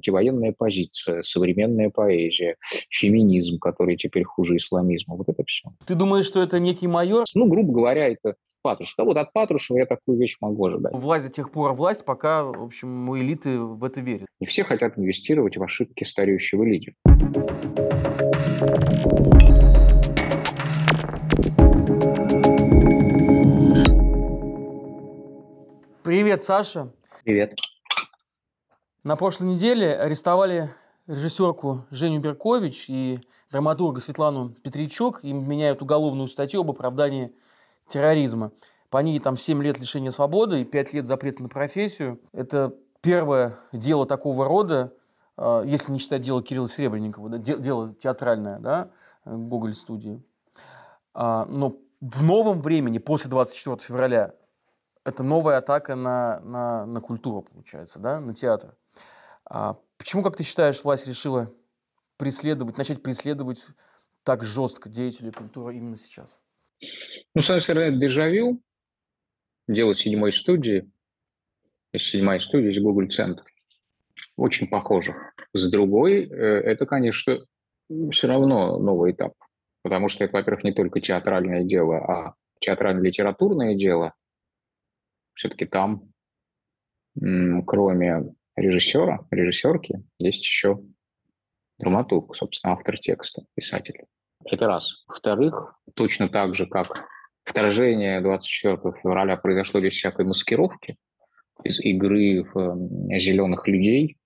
антивоенная позиция, современная поэзия, феминизм, который теперь хуже исламизма. Вот это все. Ты думаешь, что это некий майор? Ну, грубо говоря, это Патрушев. Да вот от Патрушева я такую вещь могу ожидать. Власть до тех пор власть, пока, в общем, элиты в это верят. Не все хотят инвестировать в ошибки стареющего лидера. Привет, Саша. Привет. На прошлой неделе арестовали режиссерку Женю Беркович и драматурга Светлану Петричук. Им меняют уголовную статью об оправдании терроризма. По ней там 7 лет лишения свободы и 5 лет запрета на профессию. Это первое дело такого рода, а, если не считать дело Кирилла Серебренникова, да, дело театральное, да, Гоголь-студии. А, но в новом времени, после 24 февраля, это новая атака на, на, на культуру, получается, да, на театр. А почему, как ты считаешь, власть решила преследовать, начать преследовать так жестко деятелей культуры именно сейчас? Ну, с одной стороны, это дежавю, делать седьмой студии, седьмая студия, есть Google Центр, очень похоже. С другой, э, это, конечно, все равно новый этап, потому что это, во-первых, не только театральное дело, а театрально-литературное дело. Все-таки там, кроме режиссера, режиссерки, есть еще драматург, собственно, автор текста, писатель. Это раз. Во-вторых, точно так же, как вторжение 24 февраля произошло без всякой маскировки, из игры в зеленых людей,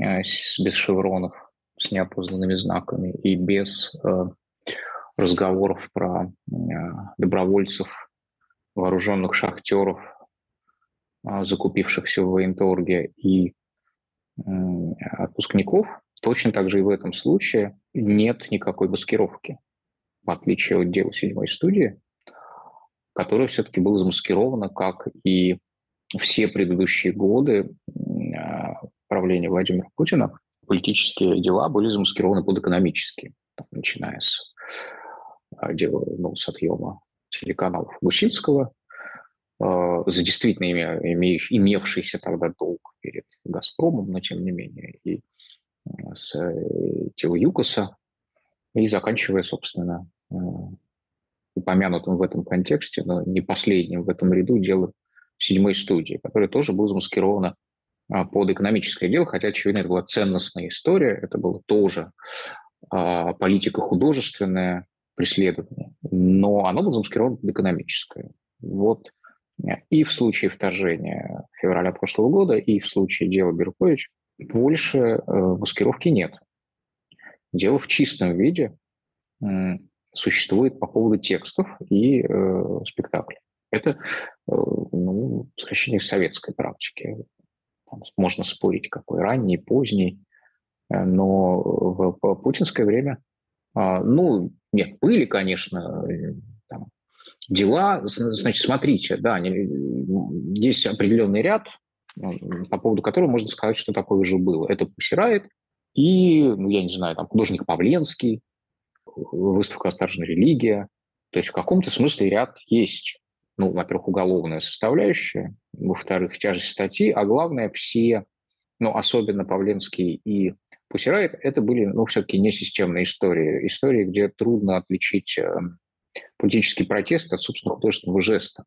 э, без шевронов, с неопознанными знаками и без э, разговоров про э, добровольцев, вооруженных шахтеров, закупившихся в военторге и отпускников, точно так же и в этом случае нет никакой маскировки, в отличие от дела седьмой студии, которое все-таки было замаскировано, как и все предыдущие годы а, правления Владимира Путина, политические дела были замаскированы под экономические, начиная с а, дела ну, с отъема телеканалов Гусинского, а, за действительно име, имевшийся тогда долг перед «Газпромом», но тем не менее, и с э, тела ЮКОСа, и заканчивая, собственно, упомянутым в этом контексте, но не последним в этом ряду дело седьмой студии, которая тоже была замаскирована а, под экономическое дело, хотя, очевидно, это была ценностная история, это было тоже а, политика художественная, преследование, но оно было замаскировано под экономическое. Вот и в случае вторжения февраля прошлого года, и в случае дела Беркович больше э, маскировки нет. Дело в чистом виде существует по поводу текстов и э, спектаклей. Это э, ну, возвращение советской практики. Там можно спорить, какой ранний, поздний, э, но в, в путинское время, э, ну, нет, были, конечно, э, дела. Значит, смотрите, да, есть определенный ряд, по поводу которого можно сказать, что такое уже было. Это Пусирает и, ну, я не знаю, там художник Павленский, выставка «Осторожная религия». То есть в каком-то смысле ряд есть. Ну, во-первых, уголовная составляющая, во-вторых, тяжесть статьи, а главное, все, ну, особенно Павленский и Пусирайт, это были, ну, все-таки не системные истории. Истории, где трудно отличить э, политический протест от, собственно, художественного жеста.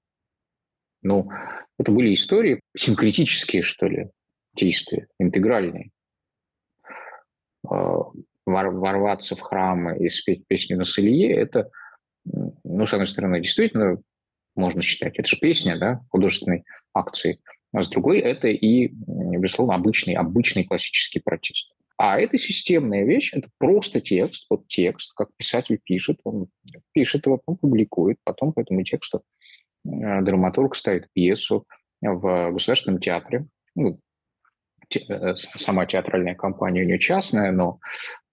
Ну, это были истории синкретические, что ли, действия, интегральные. А, ворваться в храм и спеть песню на Салье, это, ну, с одной стороны, действительно можно считать, это же песня, да, художественной акции, а с другой это и, безусловно, обычный, обычный классический протест. А это системная вещь, это просто текст, вот текст, как писатель пишет, он пишет его, потом публикует, потом по этому тексту э, драматург ставит пьесу в Государственном театре, ну, Э, сама театральная компания у нее частная, но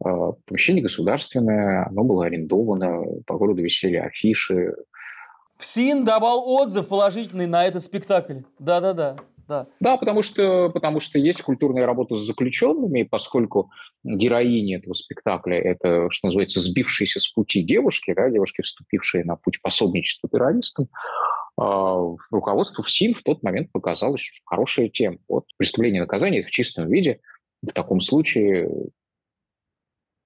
э, помещение государственное, оно было арендовано, по городу висели афиши. ФСИН давал отзыв положительный на этот спектакль. Да-да-да. Да. да, потому что, потому что есть культурная работа с заключенными, поскольку героини этого спектакля – это, что называется, сбившиеся с пути девушки, да, девушки, вступившие на путь пособничества террористам, а, руководству ФСИН в тот момент показалось хорошая тема. Вот преступление и наказание в чистом виде в таком случае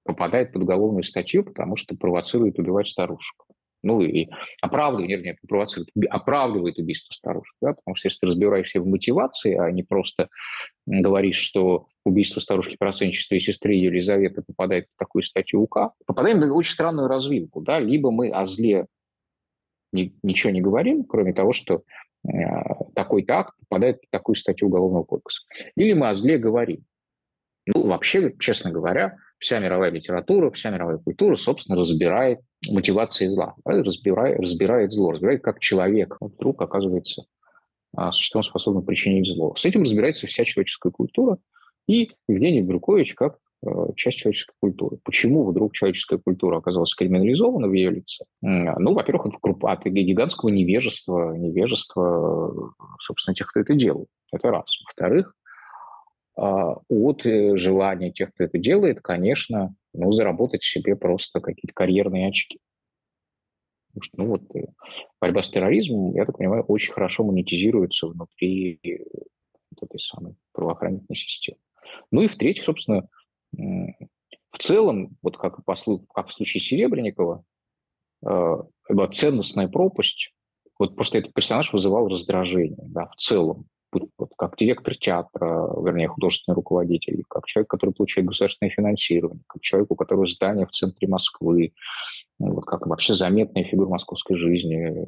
попадает под уголовную статью, потому что провоцирует убивать старушек. Ну и оправдывает, нет, провоцирует, оправдывает убийство старушек, да, потому что если ты разбираешься в мотивации, а не просто говоришь, что убийство старушки проценчества и сестры Елизаветы попадает в такую статью УК, попадаем в очень странную развилку, да, либо мы о зле ни, ничего не говорим, кроме того, что э, такой-то акт попадает в такую статью Уголовного кодекса, или мы о зле говорим. Ну, вообще, честно говоря, вся мировая литература, вся мировая культура, собственно, разбирает мотивации зла, разбирает, разбирает зло, разбирает, как человек вдруг оказывается а, существом, способным причинить зло. С этим разбирается вся человеческая культура, и Евгений Брюкович как э, часть человеческой культуры. Почему вдруг человеческая культура оказалась криминализована в ее лице? Ну, во-первых, от, от гигантского невежества, невежества, собственно, тех, кто это делает. Это раз. Во-вторых, от э, желания тех, кто это делает, конечно, ну, заработать себе просто какие-то карьерные очки. Потому что, ну, вот, э, борьба с терроризмом, я так понимаю, очень хорошо монетизируется внутри вот этой самой правоохранительной системы. Ну и в-третьих, собственно, в целом, вот как, по, как в случае Серебренникова, э, ценностная пропасть, вот просто этот персонаж вызывал раздражение, да, в целом как директор театра, вернее, художественный руководитель, как человек, который получает государственное финансирование, как человек, у которого здание в центре Москвы, ну, вот как вообще заметная фигура московской жизни.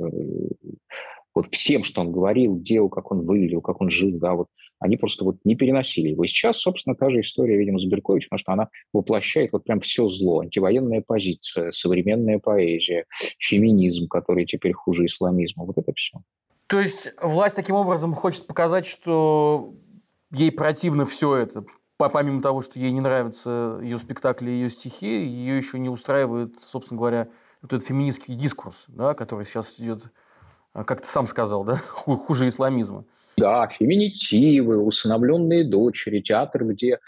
Вот всем, что он говорил, делал, как он выглядел, как он жил, да, вот они просто вот не переносили его. И сейчас, собственно, та же история, видимо, с Берковичем, потому что она воплощает вот прям все зло. Антивоенная позиция, современная поэзия, феминизм, который теперь хуже исламизма. Вот это все. То есть власть таким образом хочет показать, что ей противно все это. Помимо того, что ей не нравятся ее спектакли и ее стихи, ее еще не устраивает, собственно говоря, вот этот феминистский дискурс, да, который сейчас идет, а, как ты сам сказал, да, хуже исламизма. Да, феминитивы, усыновленные дочери, театр, где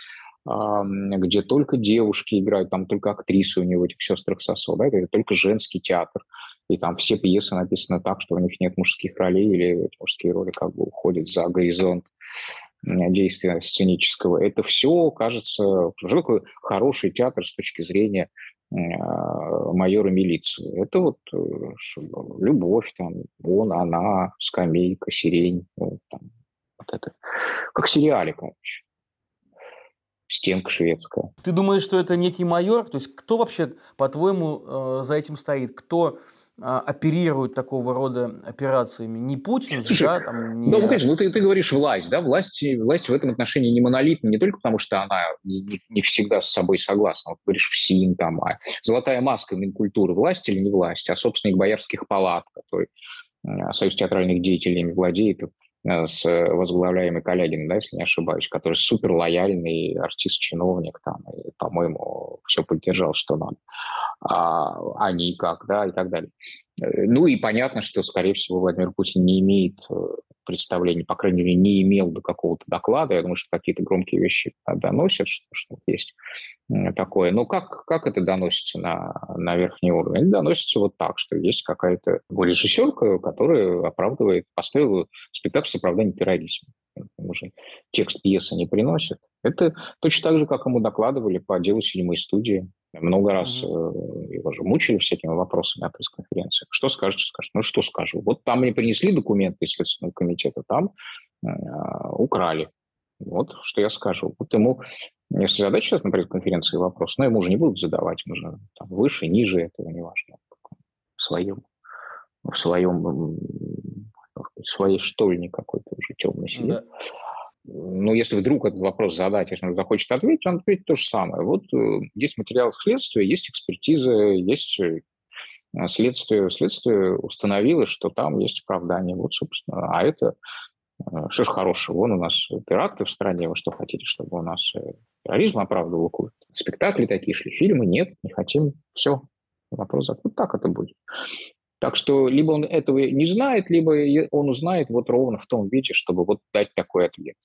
где только девушки играют, там только актрисы у него, этих сестрах Сосо, да, это только женский театр и там все пьесы написаны так, что у них нет мужских ролей, или мужские роли как бы уходят за горизонт действия сценического. Это все кажется, что такое хороший театр с точки зрения э, майора милиции. Это вот э, любовь, там, он, она, скамейка, сирень, вот, там, вот это. Как в сериале, короче. Стенка шведская. Ты думаешь, что это некий майор? То есть кто вообще, по-твоему, э, за этим стоит? Кто а, оперируют такого рода операциями. Не Путин, Слушай, да, там, не... Ну, конечно, ну ты, ты говоришь власть, да, власть, власть в этом отношении не монолитна, не только потому, что она не, не всегда с собой согласна. Вот говоришь, ФСИН, там, а золотая маска Минкультуры, власть или не власть, а собственник боярских палат, который а, Союз театральных деятелей владеет, с возглавляемый Калягин, да, если не ошибаюсь, который супер лояльный артист-чиновник, там, и, по-моему, все поддержал, что надо а они как, да, и так далее. Э, ну и понятно, что, скорее всего, Владимир Путин не имеет э, представления, по крайней мере, не имел до какого-то доклада. Я думаю, что какие-то громкие вещи доносят, что, что есть такое. Но как, как это доносится на, на верхний уровень? Это доносится вот так, что есть какая-то режиссерка, которая оправдывает, поставила спектакль с оправданием терроризма. Уже текст пьесы не приносит. Это точно так же, как ему докладывали по делу седьмой студии много раз mm-hmm. его же мучили всякими вопросами на пресс-конференциях. Что скажете? Скажет, ну что скажу? Вот там мне принесли документы из Следственного комитета, там э, украли. Вот что я скажу. Вот ему, если задать сейчас на пресс-конференции вопрос, но ему же не будут задавать, мы же там, выше, ниже, этого не важно. В своем, в своем, своей штольне какой-то уже темный сидит. Да ну, если вдруг этот вопрос задать, если он захочет ответить, он ответит то же самое. Вот э, есть материал следствия, есть экспертиза, есть э, следствие. Следствие установило, что там есть оправдание. Вот, собственно, а это э, что ж хорошего? Вон у нас пираты в стране, вы что хотите, чтобы у нас терроризм оправдывал культ? Спектакли такие шли, фильмы нет, не хотим. Все, вопрос закрыт. Вот так это будет. Так что либо он этого не знает, либо он узнает вот ровно в том виде, чтобы вот дать такой ответ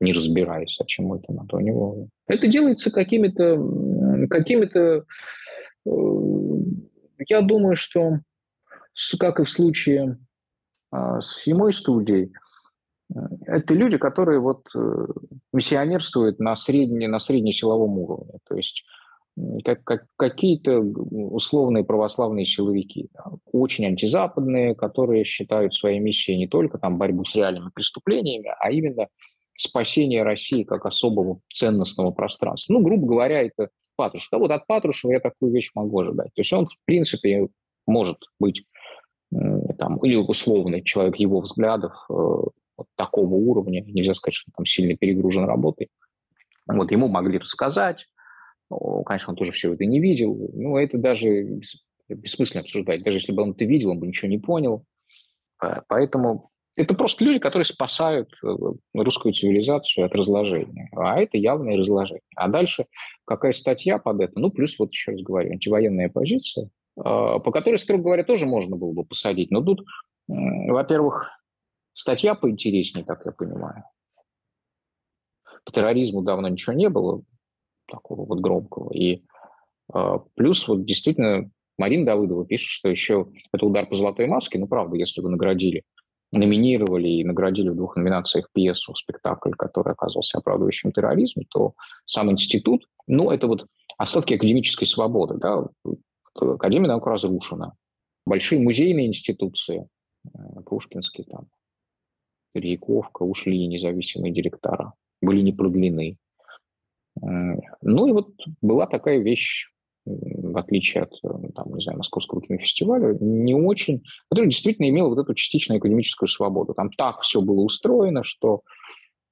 не разбираясь, а чему это надо у него. Это делается какими-то, какими-то, э, я думаю, что, как и в случае а, с Фимой студией, это люди, которые вот э, миссионерствуют на, средне, на среднесиловом уровне. То есть как, как, какие-то условные православные силовики, очень антизападные, которые считают своей миссией не только там, борьбу с реальными преступлениями, а именно спасение России как особого ценностного пространства. Ну, грубо говоря, это Патрушев. Да вот от Патрушева я такую вещь могу ожидать. То есть он, в принципе, может быть там, или условный человек его взглядов э, вот такого уровня, нельзя сказать, что он там сильно перегружен работой. Вот ему могли рассказать, конечно, он тоже все это не видел, но это даже бессмысленно обсуждать. Даже если бы он это видел, он бы ничего не понял. Поэтому это просто люди, которые спасают э, русскую цивилизацию от разложения. А это явное разложение. А дальше какая статья под это? Ну, плюс вот еще раз говорю, антивоенная позиция, по которой, строго говоря, тоже можно было бы посадить. Но тут, во-первых, статья поинтереснее, как я понимаю. По терроризму давно ничего не было такого вот громкого. И а, плюс вот действительно Марина Давыдова пишет, что еще это удар по золотой маске. Ну, правда, если бы наградили номинировали и наградили в двух номинациях пьесу, спектакль, который оказался оправдывающим терроризм, то сам институт, ну, это вот остатки академической свободы, да, Академия наук разрушена. Большие музейные институции, э, Пушкинский, там, Перейковка, ушли независимые директора, были не продлены. Ну и вот была такая вещь, в отличие от, э, там, не знаю, Московского кинофестиваля, не очень, который действительно имел вот эту частичную экономическую свободу. Там так все было устроено, что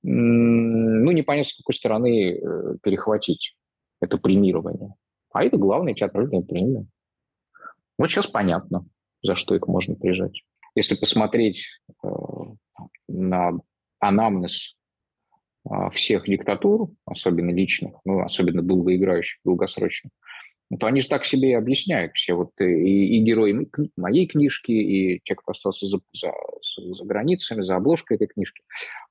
ну, непонятно, с какой стороны э, перехватить это премирование. А это главная театральная премия. Вот сейчас понятно, за что их можно прижать. Если посмотреть э, на анамнез э, всех диктатур, особенно личных, ну, особенно долгоиграющих, долгосрочных, то они же так себе и объясняют все. Вот э, и, и герои моей книжки, и те, кто остался за, за, за границами, за обложкой этой книжки.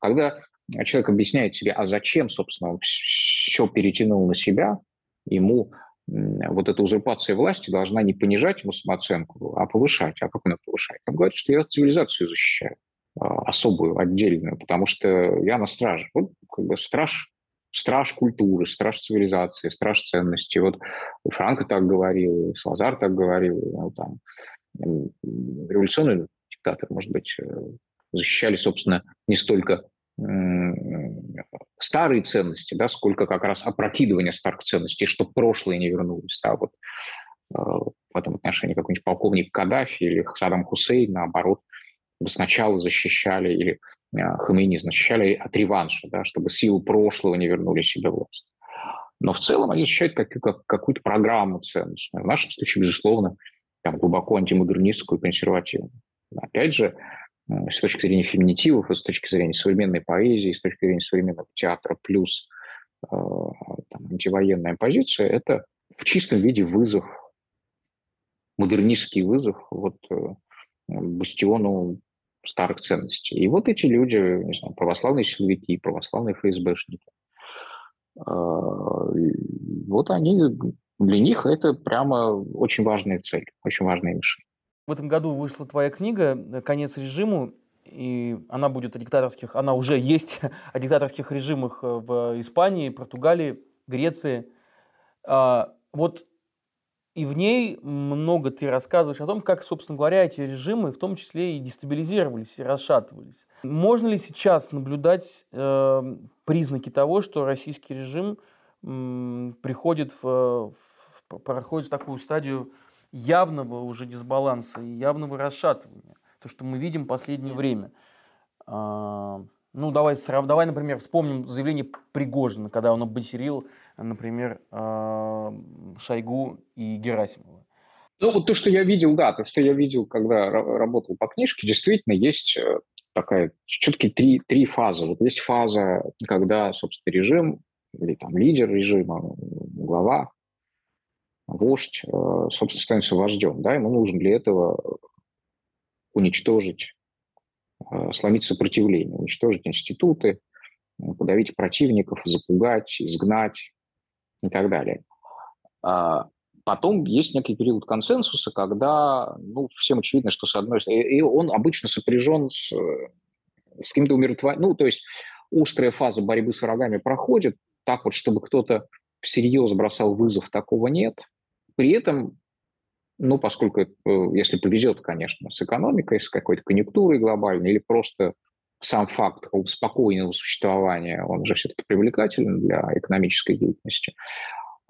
Когда человек объясняет себе, а зачем, собственно, он все перетянул на себя, ему вот эта узурпация власти должна не понижать ему самооценку, а повышать. А как она повышает? Он говорит, что я цивилизацию защищаю, а, особую, отдельную, потому что я на страже. Вот как бы страж страж культуры, страж цивилизации, страж ценностей. Вот Франко так говорил, и Салазар так говорил, ну, там, революционный диктатор, может быть, э, защищали, собственно, не столько старые ценности, да, сколько как раз опрокидывание старых ценностей, чтобы прошлое не вернулось. Да, вот, э, в этом отношении какой-нибудь полковник Каддафи или Саддам Хусейн, наоборот, сначала защищали, или э, Хамейни защищали от реванша, да, чтобы силы прошлого не вернули себе власть. Но в целом они защищают как, как, какую-то программу ценностную. В нашем случае, безусловно, там, глубоко антимодернистскую, консервативную. Опять же, с точки зрения феминитивов, с точки зрения современной поэзии, с точки зрения современного театра, плюс э, там, антивоенная позиция, это в чистом виде вызов, модернистский вызов вот, э, бастиону старых ценностей. И вот эти люди, не знаю, православные силовики, православные ФСБшники, э, вот они, для них это прямо очень важная цель, очень важная мишень. В этом году вышла твоя книга «Конец режиму», и она будет о диктаторских, она уже есть о диктаторских режимах э, в Испании, Португалии, Греции. А, вот и в ней много ты рассказываешь о том, как, собственно говоря, эти режимы в том числе и дестабилизировались, и расшатывались. Можно ли сейчас наблюдать э, признаки того, что российский режим э, приходит в, в, проходит в такую стадию явного уже дисбаланса и явного расшатывания. То, что мы видим в последнее время. А, ну, давай, давай, например, вспомним заявление Пригожина, когда он обматерил, например, а, Шойгу и Герасимова. Ну, вот то, что я видел, да, то, что я видел, когда работал по книжке, действительно есть э, такая четкие три, три фазы. Вот есть фаза, когда, собственно, режим или там лидер режима, глава вождь, э, собственно, становится вождем. Да? Ему нужно для этого уничтожить, э, сломить сопротивление, уничтожить институты, подавить противников, запугать, изгнать и так далее. А потом есть некий период консенсуса, когда ну, всем очевидно, что с одной стороны, и он обычно сопряжен с с каким-то умиротворением. Ну, то есть острая фаза борьбы с врагами проходит, так вот, чтобы кто-то всерьез бросал вызов, такого нет. При этом, ну, поскольку, э, если повезет, конечно, с экономикой, с какой-то конъюнктурой глобальной, или просто сам факт спокойного существования, он же все-таки привлекателен для экономической деятельности,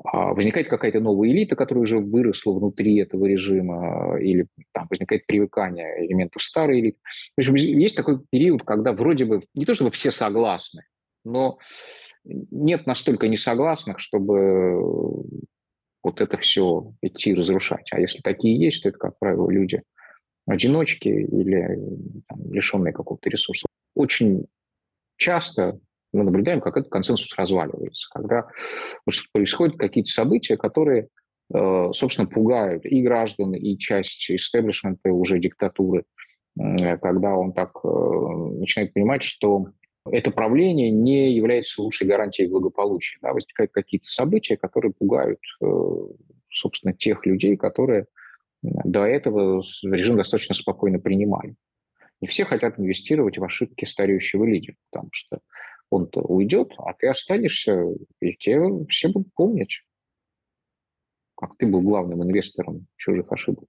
а, возникает какая-то новая элита, которая уже выросла внутри этого режима, или там возникает привыкание элементов старой элиты. В общем, есть такой период, когда вроде бы не то чтобы все согласны, но нет настолько несогласных, чтобы вот это все идти разрушать. А если такие есть, то это, как правило, люди одиночки или там, лишенные какого-то ресурса. Очень часто мы наблюдаем, как этот консенсус разваливается, когда происходят какие-то события, которые, э, собственно, пугают и граждан, и часть истеблишмента уже диктатуры, когда он так э, начинает понимать, что это правление не является лучшей гарантией благополучия. Да? Возникают какие-то события, которые пугают, э, собственно, тех людей, которые до этого режим достаточно спокойно принимали. Не все хотят инвестировать в ошибки стареющего лидера, потому что он-то уйдет, а ты останешься, и тебя все будут помнить, как ты был главным инвестором чужих ошибок.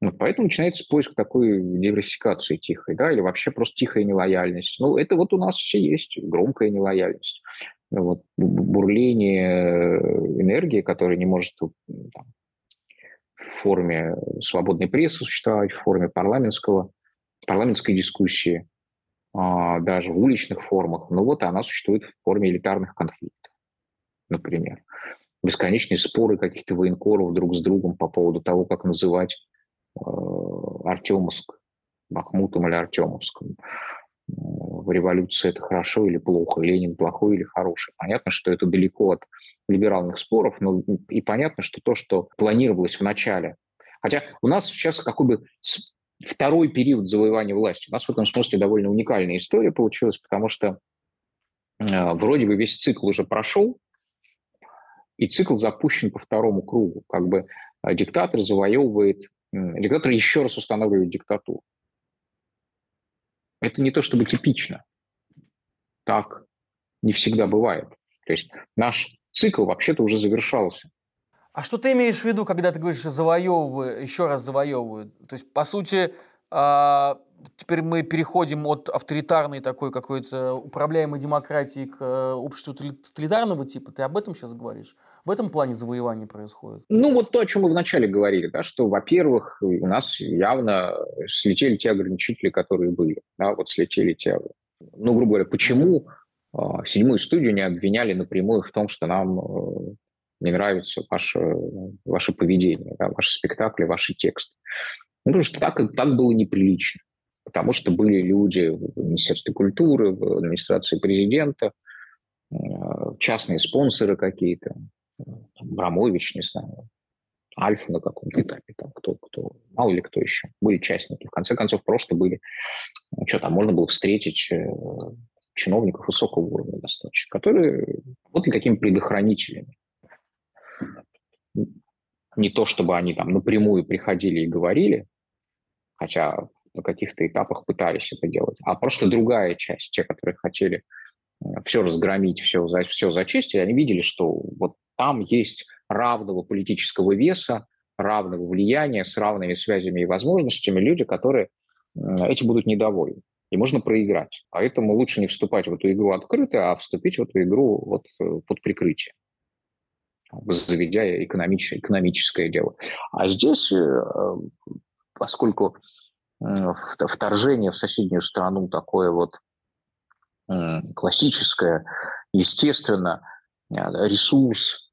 Вот поэтому начинается поиск такой диверсификации тихой, да, или вообще просто тихая нелояльность. Ну, это вот у нас все есть, громкая нелояльность. Вот, бурление энергии, которая не может там, в форме свободной прессы существовать, в форме парламентского, парламентской дискуссии, а, даже в уличных формах, но вот она существует в форме элитарных конфликтов, например. Бесконечные споры каких-то военкоров друг с другом по поводу того, как называть э, Артемовск, Бахмутом или Артемовском. В революции это хорошо или плохо, Ленин плохой или хороший. Понятно, что это далеко от либеральных споров, но и понятно, что то, что планировалось в начале, хотя у нас сейчас какой бы второй период завоевания власти. У нас в этом смысле довольно уникальная история получилась, потому что э, вроде бы весь цикл уже прошел, и цикл запущен по второму кругу. Как бы э, диктатор завоевывает, диктатор еще раз устанавливает диктатуру. Это не то чтобы типично. Так не всегда бывает. То есть наш цикл вообще-то уже завершался. А что ты имеешь в виду, когда ты говоришь завоевываю, еще раз завоевывают? То есть, по сути, а, теперь мы переходим от авторитарной такой какой-то управляемой демократии к э, обществу тоталитарного типа. Ты об этом сейчас говоришь? В этом плане завоевание происходит? Ну, вот то, о чем мы вначале говорили, да, что, во-первых, у нас явно слетели те ограничители, которые были. Да, вот слетели те... Ну, грубо говоря, почему а, седьмую студию не обвиняли напрямую в том, что нам э, не нравится ваше, ваше поведение, да, ваши спектакли, ваши тексты. Ну, потому что так, так было неприлично. Потому что были люди в Министерстве культуры, в администрации президента, э, частные спонсоры какие-то, Брамович, не знаю, Альфа на каком-то этапе, там, кто, кто, мало ли кто еще. Были частники. В конце концов, просто были, что там, можно было встретить э, чиновников высокого уровня достаточно, которые вот какими предохранителями не то чтобы они там напрямую приходили и говорили, хотя на каких-то этапах пытались это делать, а просто другая часть, те, которые хотели э, все разгромить, все, все зачистить, они видели, что вот там есть равного политического веса, равного влияния, с равными связями и возможностями люди, которые эти будут недовольны. И можно проиграть. Поэтому лучше не вступать в эту игру открыто, а вступить в эту игру вот э, под прикрытием заведя экономическое, экономическое дело. А здесь, э, поскольку вторжение в соседнюю страну такое вот классическое, естественно, э, ресурс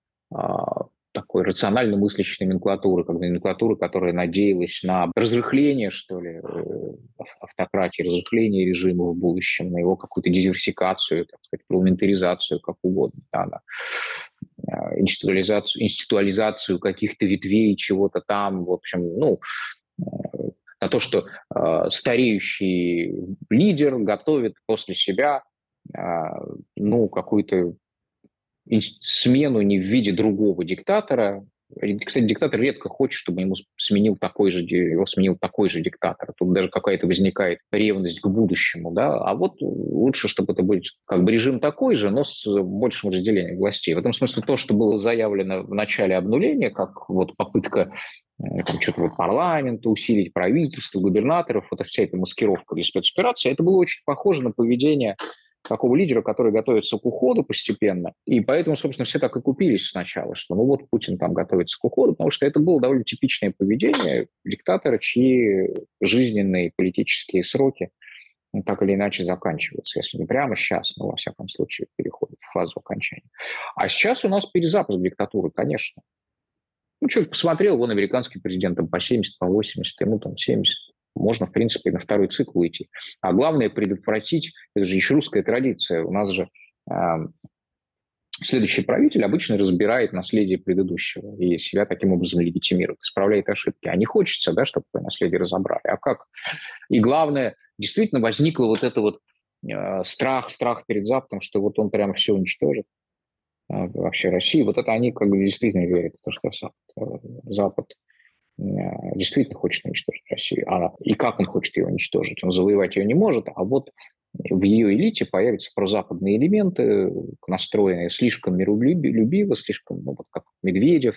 такой рационально мыслящей номенклатуры, как номенклатуры, которая надеялась на разрыхление, что ли, э, автократии, разрыхление режима в будущем, на его какую-то диверсификацию, так сказать, парламентаризацию, как угодно, да, на э, институализацию, институализацию каких-то ветвей, чего-то там, в общем, ну, э, на то, что э, стареющий лидер готовит после себя ну, какую-то смену не в виде другого диктатора, Кстати, диктатор редко хочет, чтобы ему сменил такой же, его сменил такой же диктатор. Тут даже какая-то возникает ревность к будущему. Да? А вот лучше, чтобы это был как бы режим такой же, но с большим разделением властей. В этом смысле то, что было заявлено в начале обнуления, как вот попытка э, там, что-то вот парламента усилить, правительство, губернаторов, вот вся эта маскировка для спецоперации, это было очень похоже на поведение такого лидера, который готовится к уходу постепенно. И поэтому, собственно, все так и купились сначала, что ну вот Путин там готовится к уходу, потому что это было довольно типичное поведение диктатора, чьи жизненные политические сроки ну, так или иначе заканчиваются, если не прямо сейчас, но во всяком случае переходят в фазу окончания. А сейчас у нас перезапуск диктатуры, конечно. Ну, человек посмотрел, вон американский президент там по 70, по 80, ему там 70 можно, в принципе, на второй цикл уйти. А главное предотвратить, это же еще русская традиция, у нас же следующий правитель обычно разбирает наследие предыдущего и себя таким образом легитимирует, исправляет ошибки. А не хочется, да, чтобы наследие разобрали. А как? И главное, действительно возникло вот это вот э, страх, страх перед Западом, что вот он прямо все уничтожит э, вообще России. Вот это они как бы действительно верят то, что Запад, э, Запад действительно хочет уничтожить Россию. А, и как он хочет ее уничтожить? Он завоевать ее не может, а вот в ее элите появятся прозападные элементы, настроенные слишком миролюбиво, слишком, ну, вот как Медведев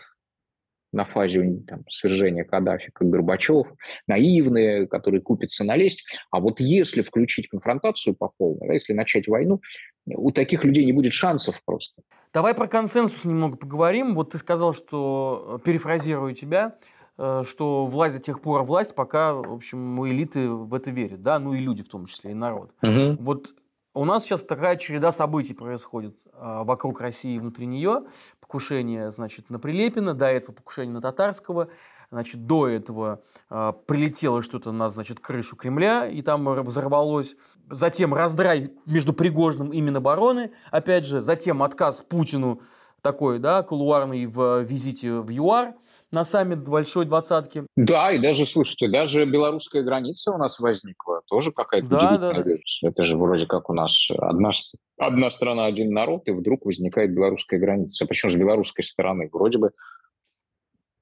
на фазе там, свержения Каддафи, как Горбачев, наивные, которые купятся налезть. А вот если включить конфронтацию по полной, да, если начать войну, у таких людей не будет шансов просто. Давай про консенсус немного поговорим. Вот ты сказал, что, э, перефразирую тебя, Э, что власть до тех пор власть, пока, в общем, элиты в это верят, да, ну и люди в том числе, и народ. Угу. Вот у нас сейчас такая череда событий происходит а, вокруг России и внутри нее. Покушение, значит, на Прилепина, до этого покушение на Татарского, значит, до этого а, прилетело что-то на, значит, крышу Кремля, и там взорвалось. Затем раздрай между Пригожным и Минобороны, опять же, затем отказ Путину такой, да, кулуарный в визите в ЮАР на саммит Большой Двадцатки. Да, и даже, слушайте, даже белорусская граница у нас возникла, тоже какая-то да, да, да. Это же вроде как у нас одна, одна страна, один народ, и вдруг возникает белорусская граница. Почему с белорусской стороны? Вроде бы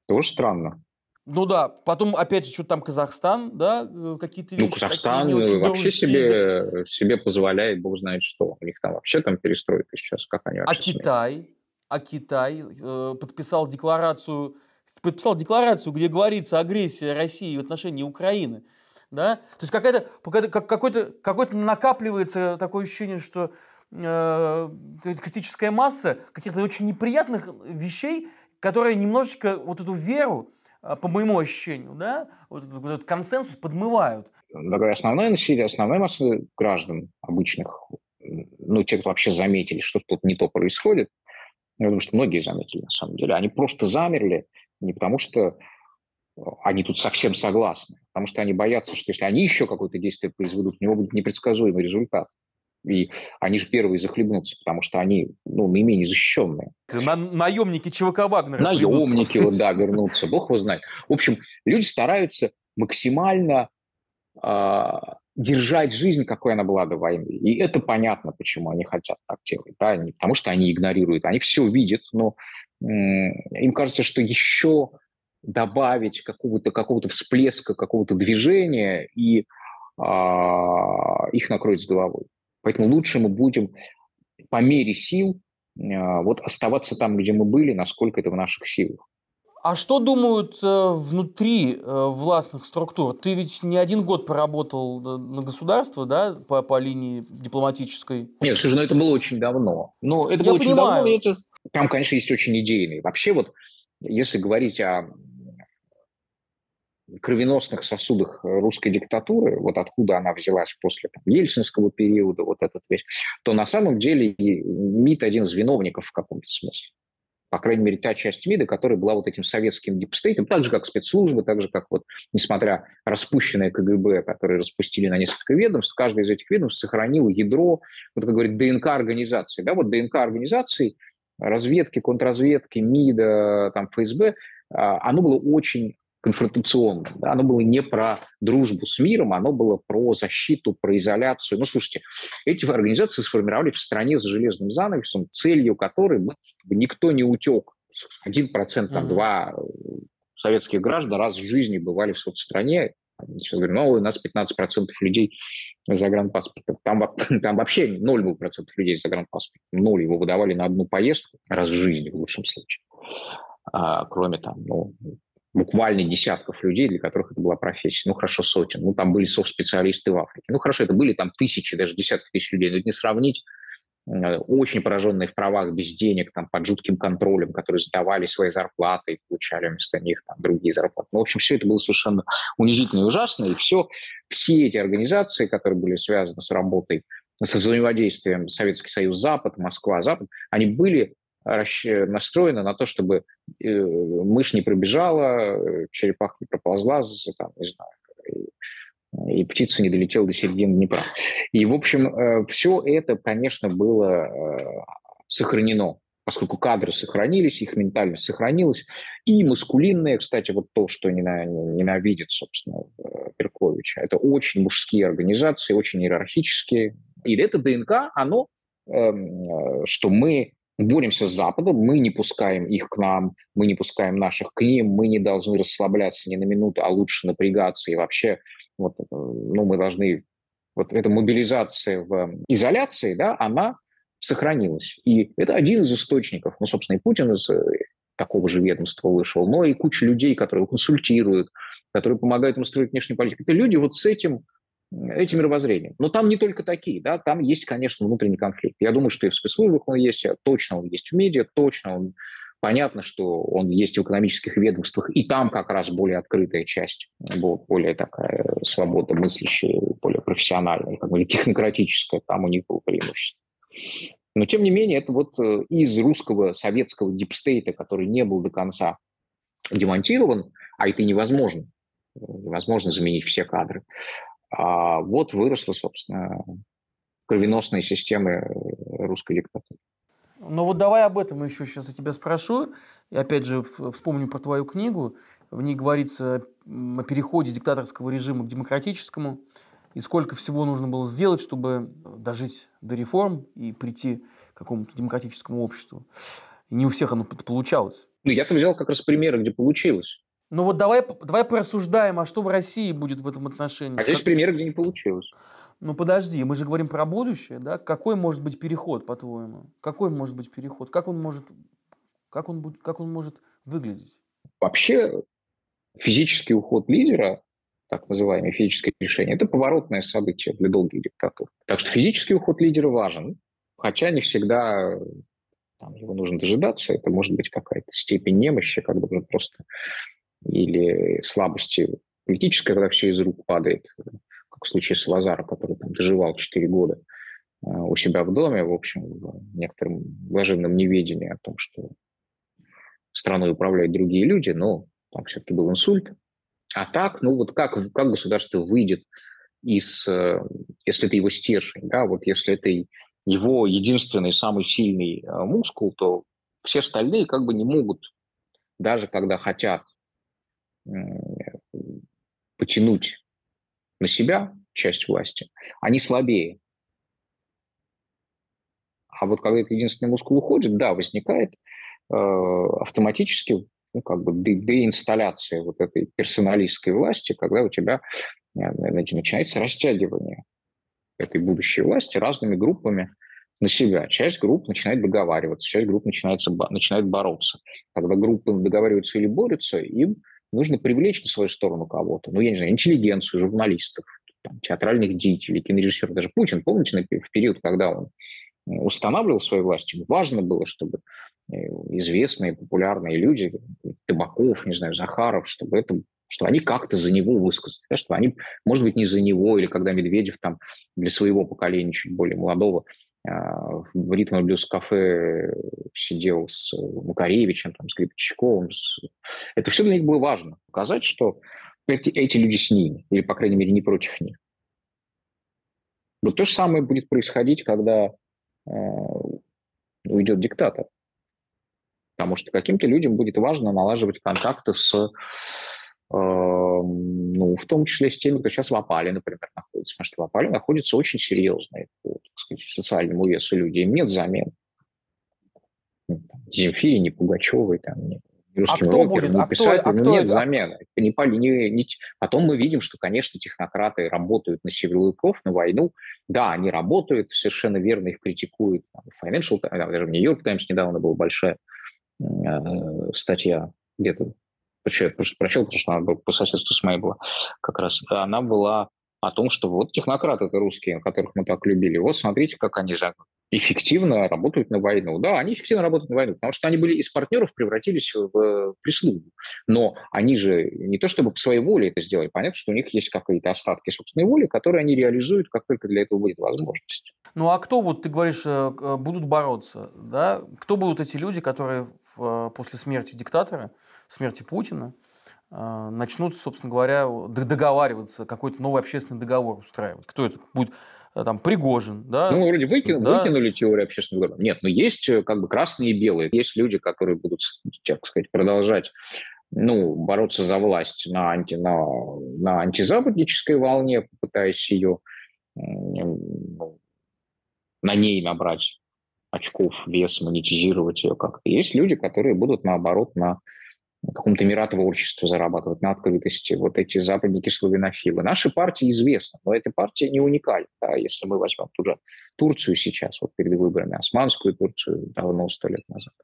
тоже странно. Ну да, потом опять же, что там Казахстан, да, э, какие-то. Ну, Казахстан вообще себе, себе позволяет, бог знает что. У них там вообще там перестройка сейчас, как они А Китай? А Китай э, подписал декларацию подписал декларацию, где говорится агрессия России в отношении Украины. Да? То есть какая-то, какой-то, какой-то накапливается такое ощущение, что э, критическая масса каких-то очень неприятных вещей, которые немножечко вот эту веру, э, по моему ощущению, да, вот, вот этот консенсус подмывают. Основное население, основная масса граждан обычных, ну, те, кто вообще заметили, что тут не то происходит, думаю, что многие заметили, на самом деле, они просто замерли не потому что э, они тут совсем согласны, а потому что они боятся, что если они еще какое-то действие произведут, у него будет непредсказуемый результат. И они же первые захлебнутся, потому что они ну, наименее защищенные. На, наемники ЧВК Вагнера. Наемники, вот, да, вернутся. Бог его знает. В общем, люди стараются максимально э, держать жизнь, какой она была до войны. И это понятно, почему они хотят так делать. Да? Не потому что они игнорируют. Они все видят, но им кажется, что еще добавить какого-то какого всплеска, какого-то движения, и а, их накроет с головой. Поэтому лучше мы будем по мере сил а, вот оставаться там, где мы были, насколько это в наших силах. А что думают э, внутри э, властных структур? Ты ведь не один год поработал на государство, да, по, по линии дипломатической? Нет, слушай, ну это было очень давно. Ну, это Я было понимаю. очень давно, и это там, конечно, есть очень идейные. Вообще вот, если говорить о кровеносных сосудах русской диктатуры, вот откуда она взялась после там, ельцинского периода, вот этот весь, то на самом деле МИД один из виновников в каком-то смысле. По крайней мере, та часть МИДа, которая была вот этим советским дипстейтом, так же, как спецслужбы, так же, как вот, несмотря распущенное КГБ, которые распустили на несколько ведомств, каждое из этих ведомств сохранило ядро, вот как говорит, ДНК организации. Да, вот ДНК организации – разведки, контрразведки, МИДа, там, ФСБ, а, оно было очень конфронтационным. Да? Оно было не про дружбу с миром, оно было про защиту, про изоляцию. Ну, слушайте, эти организации сформировали в стране с железным занавесом, целью которой было, чтобы никто не утек один процент, там, два э, советских граждан раз в жизни бывали в соцстране. Сейчас говорю, ну, у нас 15% людей загранпаспорта. Там, там вообще ноль был процентов людей с загранпаспортом. Ноль его выдавали на одну поездку раз в жизни, в лучшем случае. А, кроме там, ну, буквально десятков людей, для которых это была профессия. Ну, хорошо, сотен. Ну, там были софт-специалисты в Африке. Ну, хорошо, это были там тысячи, даже десятки тысяч людей. Но это не сравнить очень пораженные в правах, без денег, там, под жутким контролем, которые сдавали свои зарплаты и получали вместо них там, другие зарплаты. Ну, в общем, все это было совершенно унизительно и ужасно, и все, все эти организации, которые были связаны с работой, с взаимодействием Советский Союз, Запад, Москва, Запад, они были настроены на то, чтобы э, мышь не пробежала, э, черепаха не проползла, там, не знаю, и птица не долетела до середины Днепра. И, в общем, э, все это, конечно, было э, сохранено, поскольку кадры сохранились, их ментальность сохранилась, и маскулинное, кстати, вот то, что ненавидит, собственно, э, Перковича, это очень мужские организации, очень иерархические. И это ДНК, оно, эм, что мы боремся с Западом, мы не пускаем их к нам, мы не пускаем наших к ним, мы не должны расслабляться ни на минуту, а лучше напрягаться и вообще вот, э, ну, мы должны, вот эта мобилизация в изоляции, да, она сохранилась. И это один из источников, ну, собственно, и Путин из э, такого же ведомства вышел, но и куча людей, которые консультируют, которые помогают ему строить внешнюю политику. Это люди вот с этим, этим мировоззрением. Но там не только такие, да, там есть, конечно, внутренний конфликт. Я думаю, что и в спецслужбах он есть, точно он есть в медиа, точно он Понятно, что он есть в экономических ведомствах, и там как раз более открытая часть, более такая свобода мыслящая, более профессиональная, как бы технократическая, там у них было преимущество. Но, тем не менее, это вот э, из русского советского дипстейта, который не был до конца демонтирован, а это невозможно, невозможно заменить все кадры, а вот выросла, собственно, кровеносная система э, русской диктатуры. Ну вот давай об этом еще сейчас я тебя спрошу. И опять же вспомню про твою книгу. В ней говорится о переходе диктаторского режима к демократическому. И сколько всего нужно было сделать, чтобы дожить до реформ и прийти к какому-то демократическому обществу. И не у всех оно получалось. Ну, я-то взял как раз примеры, где получилось. Ну вот давай, давай порассуждаем, а что в России будет в этом отношении? А здесь как... примеры, где не получилось. Ну подожди, мы же говорим про будущее, да? Какой может быть переход, по-твоему? Какой может быть переход? Как он может, как он будет, как он может выглядеть? Вообще физический уход лидера, так называемое физическое решение, это поворотное событие для долгих диктатур. Так что физический уход лидера важен, хотя не всегда там, его нужно дожидаться. Это может быть какая-то степень немощи, когда уже просто или слабости политической, когда все из рук падает в случае с Лазаром, который там доживал 4 года э, у себя в доме, в общем, в некотором блаженном неведении о том, что страной управляют другие люди, но там все-таки был инсульт. А так, ну вот как, как государство выйдет из, э, если это его стержень, да, вот если это его единственный самый сильный э, мускул, то все остальные как бы не могут, даже когда хотят потянуть на себя часть власти, они слабее. А вот когда этот единственный мускул уходит, да, возникает э, автоматически ну, как бы де- деинсталляция вот этой персоналистской власти, когда у тебя э, начинается растягивание этой будущей власти разными группами на себя. Часть групп начинает договариваться, часть групп начинается, начинает бороться. Когда группы договариваются или борются, им нужно привлечь на свою сторону кого-то. Ну, я не знаю, интеллигенцию, журналистов, там, театральных деятелей, кинорежиссеров. Даже Путин, помните, в период, когда он э, устанавливал свою власть, ему важно было, чтобы э, известные, популярные люди, Табаков, не знаю, Захаров, чтобы это что они как-то за него высказали, да, что они, может быть, не за него, или когда Медведев там для своего поколения, чуть более молодого, в ритм блюз кафе сидел с Макаревичем, там, с Гребчаковым. Это все для них было важно. Показать, что эти, эти люди с ними, или, по крайней мере, не против них. Вот то же самое будет происходить, когда э, уйдет диктатор. Потому что каким-то людям будет важно налаживать контакты с ну, в том числе с теми, кто сейчас в опале, например, находится. Потому что в опале находятся очень серьезные по так сказать, социальному весу люди. Им нет замен. Ну, Земфире, ни Пугачевой, там, ни русским а кто рокерам, будет? а писателям, кто, а кто нет это? замены. Не, не, не, потом мы видим, что, конечно, технократы работают на силовиков, на войну. Да, они работают, совершенно верно их критикуют. Financial, даже в Нью-Йорк Таймс недавно была большая э, статья, где-то Просто прочел, потому что она по соседству с моей была как раз. Она была о том, что вот технократы это русские, которых мы так любили. Вот смотрите, как они же эффективно работают на войну. Да, они эффективно работают на войну, потому что они были из партнеров превратились в прислугу. Но они же не то чтобы по своей воле это сделали, понятно, что у них есть какие-то остатки собственной воли, которые они реализуют, как только для этого будет возможность. Ну а кто, вот ты говоришь, э, будут бороться, да? Кто будут эти люди, которые э, после смерти диктатора, смерти Путина, э, начнут, собственно говоря, договариваться, какой-то новый общественный договор устраивать? Кто это будет? Э, там Пригожин, да? Ну, вроде выкину, да. выкинули теорию общественного договора. Нет, но есть э, как бы красные и белые. Есть люди, которые будут, так сказать, продолжать ну, бороться за власть на, анти, на, на антизападнической волне, пытаясь ее ну, на ней набрать очков, вес, монетизировать ее как-то. Есть люди, которые будут, наоборот, на каком-то миротворчестве зарабатывать, на открытости. Вот эти западники-славянофилы. Наши партии известны, но эта партия не уникальна. Да, если мы возьмем ту же Турцию сейчас, вот перед выборами, Османскую Турцию давно, сто лет назад,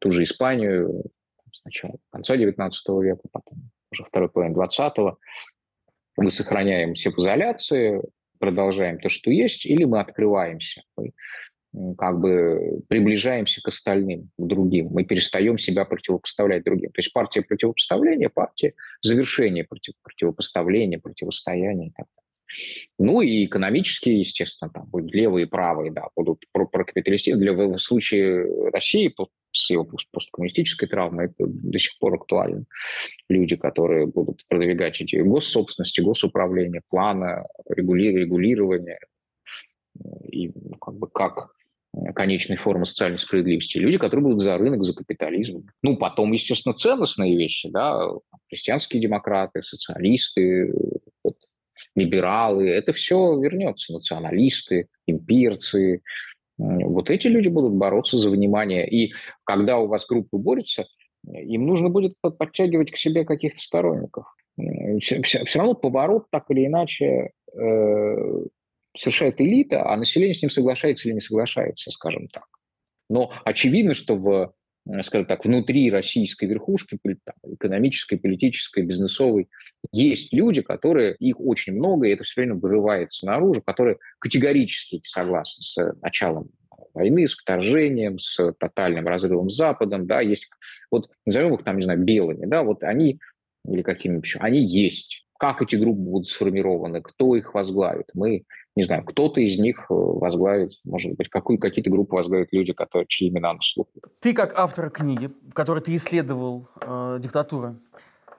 ту же Испанию сначала конца 19 века, потом уже второй половины 20-го, мы сохраняем все в изоляции, продолжаем то, что есть, или мы открываемся. Мы как бы приближаемся к остальным, к другим. Мы перестаем себя противопоставлять другим. То есть партия противопоставления, партия завершения против, противопоставления, противостояния так. Ну и экономические, естественно, там будут левые и правые, да, будут прокапиталистические. Для, в случае России с его посткоммунистической травмой это до сих пор актуально. Люди, которые будут продвигать идею госсобственности, госуправления, плана, регулирования, и ну, как бы как конечной формы социальной справедливости, люди, которые будут за рынок, за капитализм. Ну, потом, естественно, ценностные вещи, да, христианские демократы, социалисты, вот, либералы, это все вернется, националисты, имперцы. Вот эти люди будут бороться за внимание. И когда у вас группы борются, им нужно будет подтягивать к себе каких-то сторонников. Все, все, все равно поворот так или иначе э, совершает элита, а население с ним соглашается или не соглашается, скажем так. Но очевидно, что в, скажем так, внутри российской верхушки, там, экономической, политической, бизнесовой, есть люди, которые, их очень много, и это все время вырывается наружу, которые категорически согласны с началом войны, с вторжением, с тотальным разрывом с Западом, да, есть, вот назовем их там, не знаю, белыми, да, вот они, или какими еще, они есть. Как эти группы будут сформированы, кто их возглавит, мы не знаю, кто-то из них э, возглавит, может быть, какую, какие-то группы возглавят люди, которые, чьи имена на слуху. Ты как автор книги, в которой ты исследовал э, диктатуру,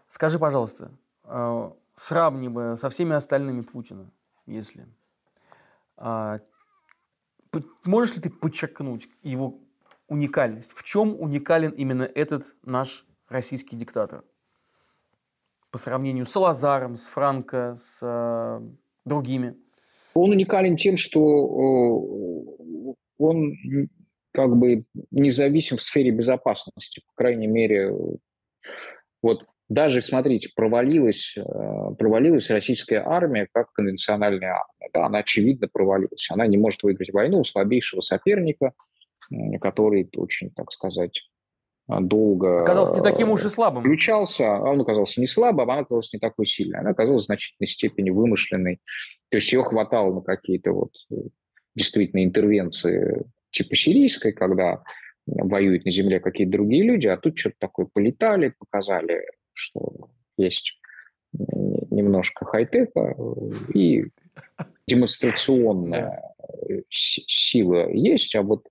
скажи, пожалуйста, э, сравнивая со всеми остальными Путина, если, э, можешь ли ты подчеркнуть его уникальность? В чем уникален именно этот наш российский диктатор? По сравнению с Лазаром, с Франко, с э, другими – он уникален тем, что он как бы независим в сфере безопасности. По крайней мере, вот даже, смотрите, провалилась, э, провалилась российская армия как конвенциональная армия. Да, она очевидно провалилась. Она не может выиграть войну у слабейшего соперника, который очень, так сказать, долго... Оказался не таким уж и слабым. Включался, а он оказался не слабым, а она оказалась не такой сильной. Она оказалась в значительной степени вымышленной. То есть ее хватало на какие-то вот э, действительно интервенции типа сирийской, когда воюют на земле какие-то другие люди, а тут что-то такое полетали, показали, что есть немножко хай-тека и демонстрационная сила есть, а вот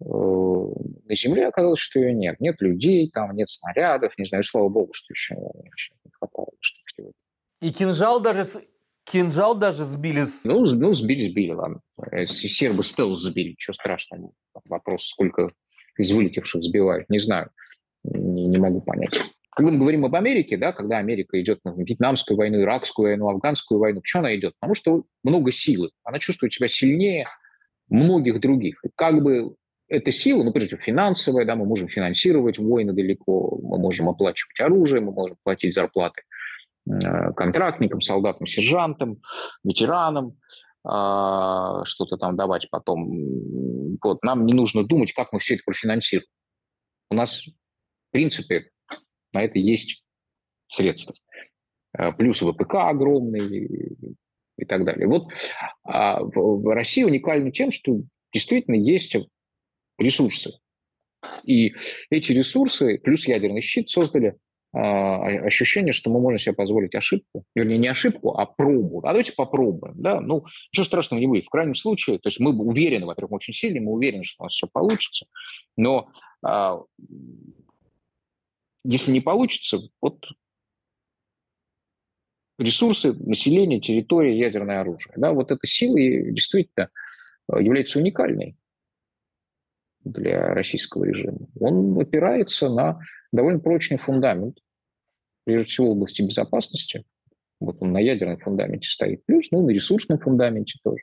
на Земле оказалось, что ее нет. Нет людей, там нет снарядов, не знаю, слава богу, что еще не хватало. Что И кинжал даже, кинжал даже сбили. С... Ну, ну, сбили, сбили, ладно. Э, сербы стелс сбили, что страшного. Вопрос, сколько из вылетевших сбивают, не знаю, не, не могу понять. Когда мы говорим об Америке, да, когда Америка идет на Вьетнамскую войну, Иракскую войну, Афганскую войну, почему она идет? Потому что много силы. Она чувствует себя сильнее многих других. И как бы эта сила, ну, прежде всего, финансовая, да, мы можем финансировать войны далеко, мы можем оплачивать оружие, мы можем платить зарплаты э, контрактникам, солдатам, сержантам, ветеранам, а, что-то там давать потом. Вот, нам не нужно думать, как мы все это профинансируем. У нас, в принципе, на это есть средства. Э, плюс ВПК огромный и так далее. Вот а в России уникальна тем, что действительно есть ресурсы. И эти ресурсы, плюс ядерный щит, создали а, ощущение, что мы можем себе позволить ошибку, вернее, не ошибку, а пробу. А давайте попробуем, да, ну, ничего страшного не будет. В крайнем случае, то есть мы уверены, во-первых, очень сильно, мы уверены, что у нас все получится, но а, если не получится, вот ресурсы, население, территория, ядерное оружие, да, вот эта сила действительно является уникальной для российского режима. Он опирается на довольно прочный фундамент, прежде всего в области безопасности. Вот он на ядерном фундаменте стоит. Плюс ну, на ресурсном фундаменте тоже.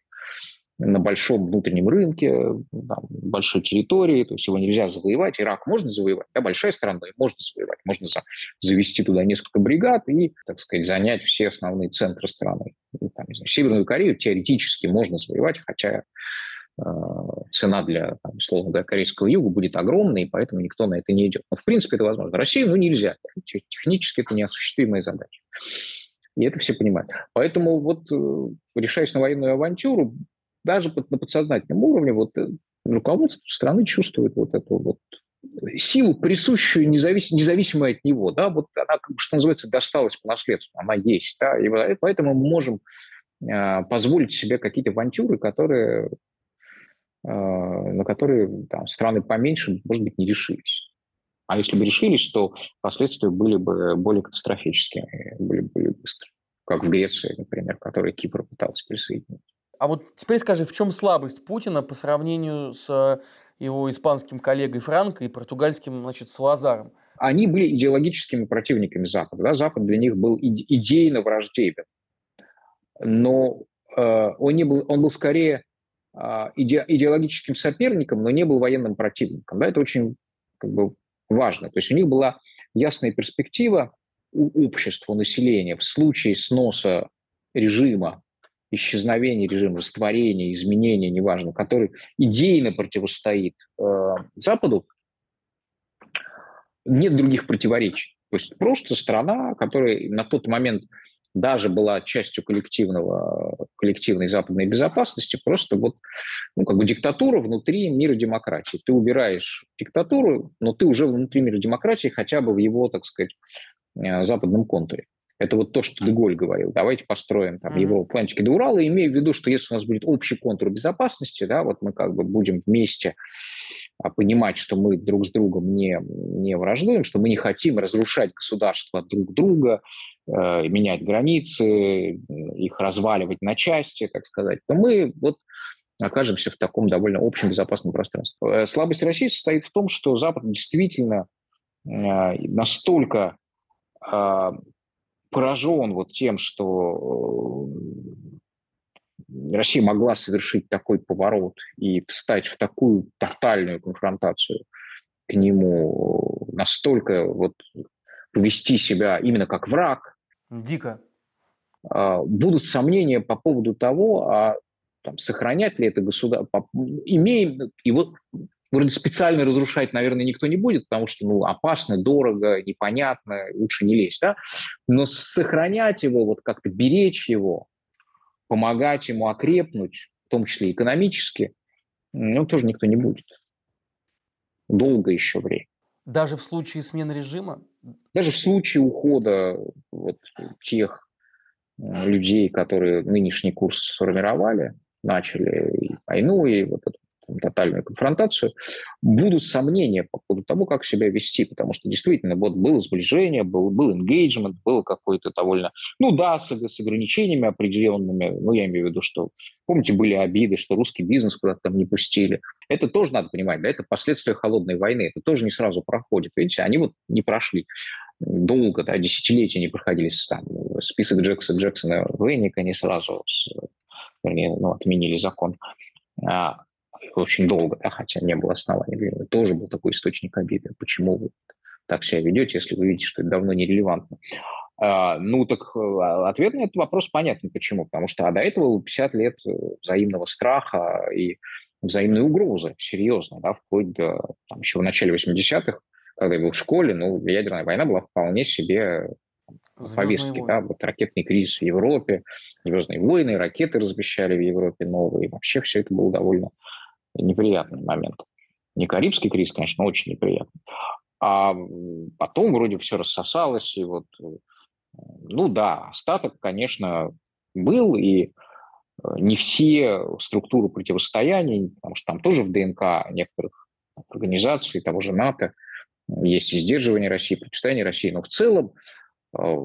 На большом внутреннем рынке, там, большой территории, то есть его нельзя завоевать. Ирак можно завоевать, да, большая страна, можно завоевать. Можно за, завести туда несколько бригад и, так сказать, занять все основные центры страны. Ну, там, знаю, Северную Корею теоретически можно завоевать, хотя цена для, там, условно говоря, корейского юга будет огромной, и поэтому никто на это не идет. Но, в принципе, это возможно. Россию, ну, нельзя. Технически это неосуществимая задача. И это все понимают. Поэтому вот, э, решаясь на военную авантюру, даже на подсознательном уровне вот э, руководство страны чувствует вот эту вот силу, присущую независ... независимую от него. Да? Вот она, что называется, досталась по наследству, она есть. Да? И поэтому мы можем позволить себе какие-то авантюры, которые на которые там, страны поменьше, может быть, не решились. А если бы решились, то последствия были бы более катастрофическими, были бы более быстрые, как в Греции, например, которой Кипр пытался присоединить. А вот теперь скажи, в чем слабость Путина по сравнению с его испанским коллегой Франко и португальским, значит, Салазаром? Они были идеологическими противниками Запада. Да? Запад для них был идейно враждебен. Но э, он, не был, он был скорее иде, идеологическим соперником, но не был военным противником. Да, это очень как бы, важно. То есть у них была ясная перспектива у общества, у населения в случае сноса режима, исчезновения режима, растворения, изменения, неважно, который идейно противостоит э, Западу, нет других противоречий. То есть просто страна, которая на тот момент даже была частью коллективного, коллективной западной безопасности, просто вот ну, как бы диктатура внутри мира демократии. Ты убираешь диктатуру, но ты уже внутри мира демократии хотя бы в его, так сказать, э, западном контуре. Это вот то, что Деголь говорил. Давайте построим там mm-hmm. Европу, Атлантики до Урала, имея в виду, что если у нас будет общий контур безопасности, да, вот мы как бы будем вместе понимать, что мы друг с другом не, не враждуем, что мы не хотим разрушать государства друг друга, э, менять границы, их разваливать на части, так сказать, то мы вот окажемся в таком довольно общем безопасном пространстве. Э, слабость России состоит в том, что Запад действительно э, настолько э, поражен вот тем, что Россия могла совершить такой поворот и встать в такую тотальную конфронтацию к нему, настолько вот повести себя именно как враг. Дико. А, будут сомнения по поводу того, а там, сохранять ли это государство, имеем, его вроде специально разрушать, наверное, никто не будет, потому что, ну, опасно, дорого, непонятно, лучше не лезть, да, но сохранять его, вот как-то беречь его, помогать ему окрепнуть, в том числе экономически, ну, тоже никто не будет. Долго еще время. Даже в случае смены режима? Даже в случае ухода вот тех э, людей, которые нынешний курс сформировали, начали войну и вот эту тотальную конфронтацию, будут сомнения по поводу того, как себя вести, потому что действительно вот было сближение, был, был engagement, было какое-то довольно, ну да, с, с ограничениями определенными, ну я имею в виду, что, помните, были обиды, что русский бизнес куда-то там не пустили. Это тоже надо понимать, да, это последствия холодной войны, это тоже не сразу проходит, видите, они вот не прошли. Долго, да, десятилетия не проходили там, список Джексона, Джексона Венника не сразу, вернее, ну, отменили закон. А, очень долго, да, хотя не было оснований для него, тоже был такой источник обиды. Почему вы так себя ведете, если вы видите, что это давно нерелевантно? А, ну, так а, ответ на этот вопрос понятен, почему. Потому что а до этого 50 лет э, взаимного страха и взаимной угрозы, серьезно, да, вплоть до там, еще в начале 80-х, когда я был в школе, ну, ядерная война была вполне себе повестки, да, вот ракетный кризис в Европе, звездные войны, ракеты размещали в Европе новые, вообще все это было довольно неприятный момент. Не Карибский кризис, конечно, очень неприятный. А потом вроде все рассосалось, и вот, ну да, остаток, конечно, был, и э, не все структуры противостояний, потому что там тоже в ДНК некоторых организаций, того же НАТО, есть и сдерживание России, противостояние России, но в целом э,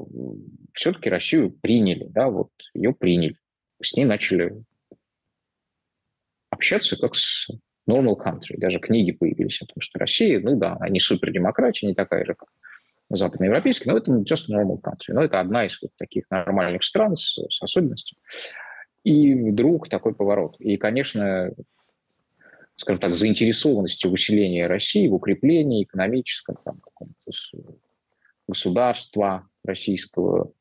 все-таки Россию приняли, да, вот ее приняли. С ней начали общаться как с normal country. Даже книги появились о том, что Россия, ну да, они супердемократия, не такая же, как западноевропейские, но это just normal country. Но это одна из вот таких нормальных стран с, с особенностями. И вдруг такой поворот. И, конечно, скажем так, заинтересованности в усилении России, в укреплении экономическом там, государства российского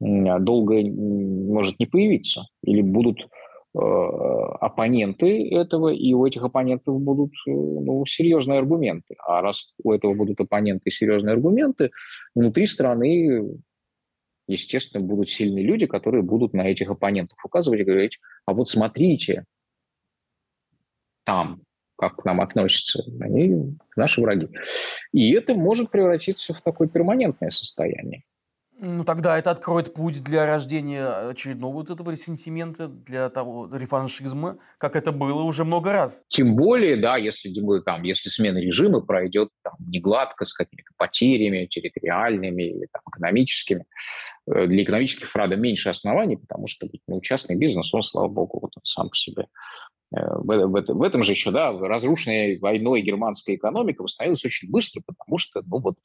долго может не появиться. Или будут оппоненты этого, и у этих оппонентов будут э, ну, серьезные аргументы. А раз у этого будут оппоненты и серьезные аргументы, внутри страны, естественно, будут сильные люди, которые будут на этих оппонентов указывать и говорить, а вот смотрите, там, как к нам относятся, они наши враги. И это может превратиться в такое перманентное состояние. Ну, тогда это откроет путь для рождения очередного вот этого ресентимента, для того рефаншизма, как это было уже много раз. Тем более, да, если, там, если смена режима пройдет там, не с какими-то потерями территориальными или там, экономическими. Э, для экономических, правда, меньше оснований, потому что ну, частный бизнес, он, слава богу, вот он сам по себе Э, в, в, в этом же еще, да, разрушенная войной германская экономика восстановилась очень быстро, потому что, ну вот,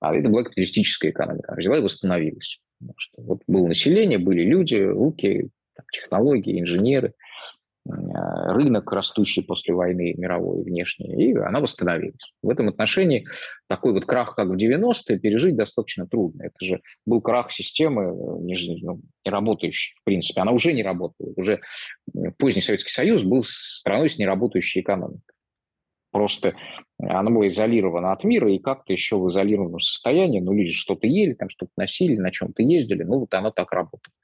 а это была капиталистическая экономика, и восстановилась. что вот было население, были люди, руки, технологии, инженеры – Э, рынок, растущий после войны мировой внешней, и она восстановилась. В этом отношении такой вот крах, как в 90-е, пережить достаточно трудно. Это же был крах системы, э, не, ну, не работающей, в принципе. Она уже не работала. Уже поздний Советский Союз был страной с неработающей экономикой. Просто она была изолирована от мира и как-то еще в изолированном состоянии, ну, люди что-то ели, там что-то носили, на чем-то ездили, ну, вот оно так работало.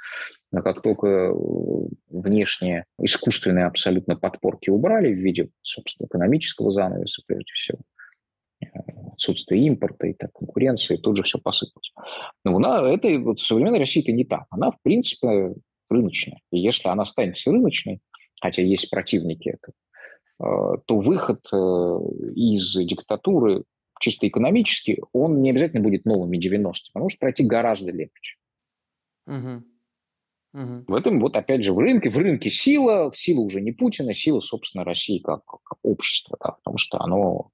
Но как только э, внешние искусственные абсолютно подпорки убрали в виде, собственно, экономического занавеса, прежде всего, э, отсутствие импорта и так, конкуренции, тут же все посыпалось. Но она, это вот современная Россия это не так. Она, в принципе, рыночная. И если она останется рыночной, хотя есть противники этого, Э, то выход э, из диктатуры чисто экономически, он не обязательно будет новыми 90-ми, он может пройти гораздо легче. Угу. Угу. В этом вот опять же в рынке, в рынке сила, сила уже не Путина, сила, собственно, России как, как общество, да, потому что оно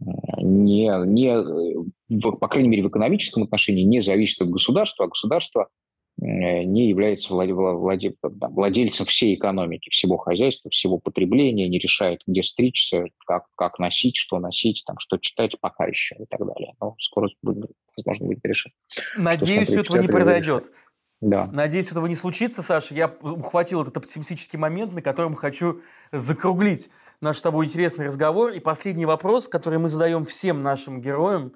э, не, не, по крайней мере, в экономическом отношении не зависит от государства, а государство Э, не является владе, владельцем всей экономики, всего хозяйства, всего потребления, не решает, где стричься, как, как носить, что носить, там, что читать пока еще и так далее. Но скоро, будет, возможно, будет решено. Надеюсь, что этого не произойдет. Да. Надеюсь, этого не случится, Саша. Я ухватил этот оптимистический момент, на котором хочу закруглить наш с тобой интересный разговор. И последний вопрос, который мы задаем всем нашим героям.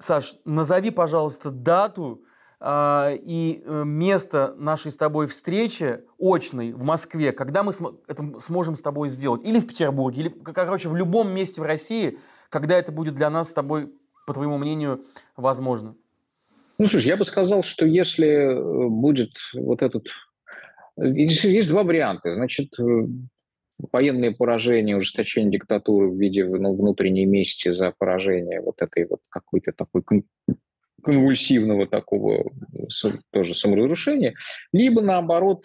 А, Саш, назови, пожалуйста, дату э, и э, место нашей с тобой встречи очной в Москве, когда мы см- это сможем с тобой сделать. Или в Петербурге, или, короче, в любом месте в России, когда это будет для нас с тобой, по твоему мнению, возможно. Ну, слушай, я бы сказал, что если э, будет вот этот... Есть, есть два варианта. Значит, э, военные поражения, ужесточение диктатуры в виде ну, внутренней мести за поражение вот этой вот какой-то такой конвульсивного такого тоже саморазрушения, либо наоборот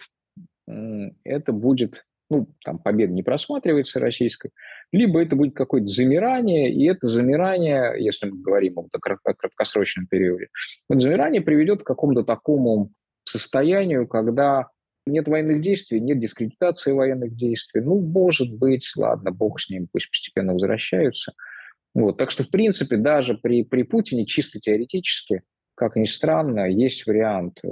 это будет, ну, там победа не просматривается российской, либо это будет какое-то замирание, и это замирание, если мы говорим о краткосрочном периоде, это замирание приведет к какому-то такому состоянию, когда Нет военных действий, нет дискредитации военных действий. Ну, может быть, ладно, бог с ним, пусть постепенно возвращаются. Вот. Так что, в принципе, даже при, при Путине чисто теоретически, как ни странно, есть вариант, э,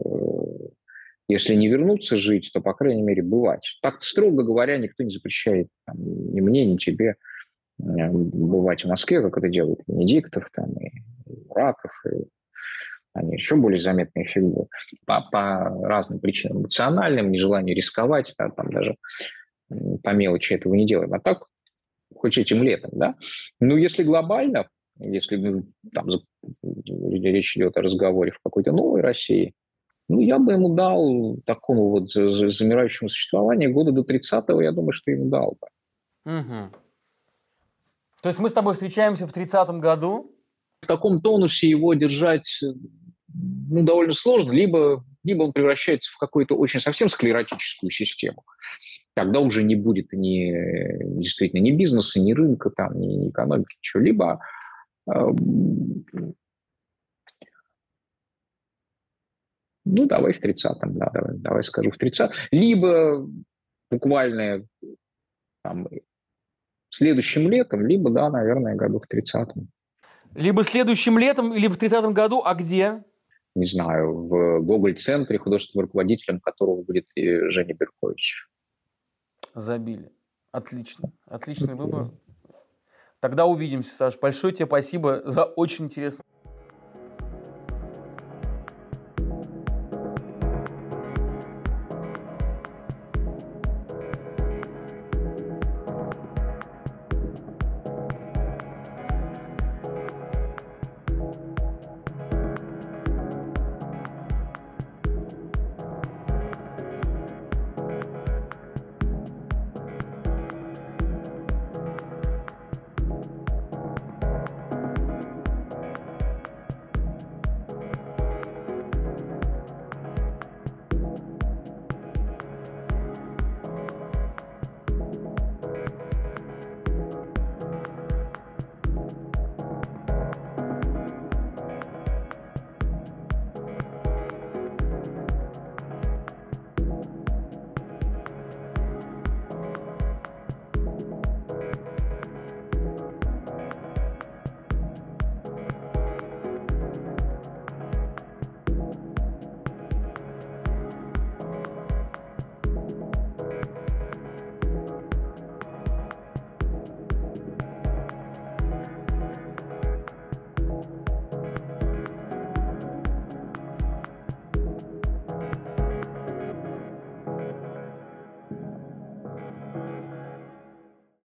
если не вернуться жить, то, по крайней мере, бывать. Так строго говоря, никто не запрещает там, ни мне, ни тебе бывать в Москве, как это делают Венедиктов, там, и Раков, и они еще более заметные фигуры по, по разным причинам, эмоциональным, нежеланию рисковать, да, там даже по мелочи этого не делаем. А так, хоть этим летом, да. Ну, если глобально, если ну, там речь идет о разговоре в какой-то новой России, ну, я бы ему дал такому вот замирающему существованию года до 30-го, я думаю, что ему дал бы. Угу. То есть мы с тобой встречаемся в 30-м году? В таком тонусе его держать ну, довольно сложно, либо, либо он превращается в какую-то очень совсем склеротическую систему. Тогда уже не будет ни, действительно ни бизнеса, ни рынка, там, ни, экономики, ничего. Либо э, ну, давай в 30-м, да, давай, давай скажу в 30 Либо буквально там, следующим летом, либо, да, наверное, году в 30-м. Либо следующим летом, либо в 30-м году, а где? Не знаю, в Гоголь-центре, художественным руководителем которого будет и Женя Беркович. Забили. Отлично. Отличный выбор. Тогда увидимся, Саш. Большое тебе спасибо за очень интересно.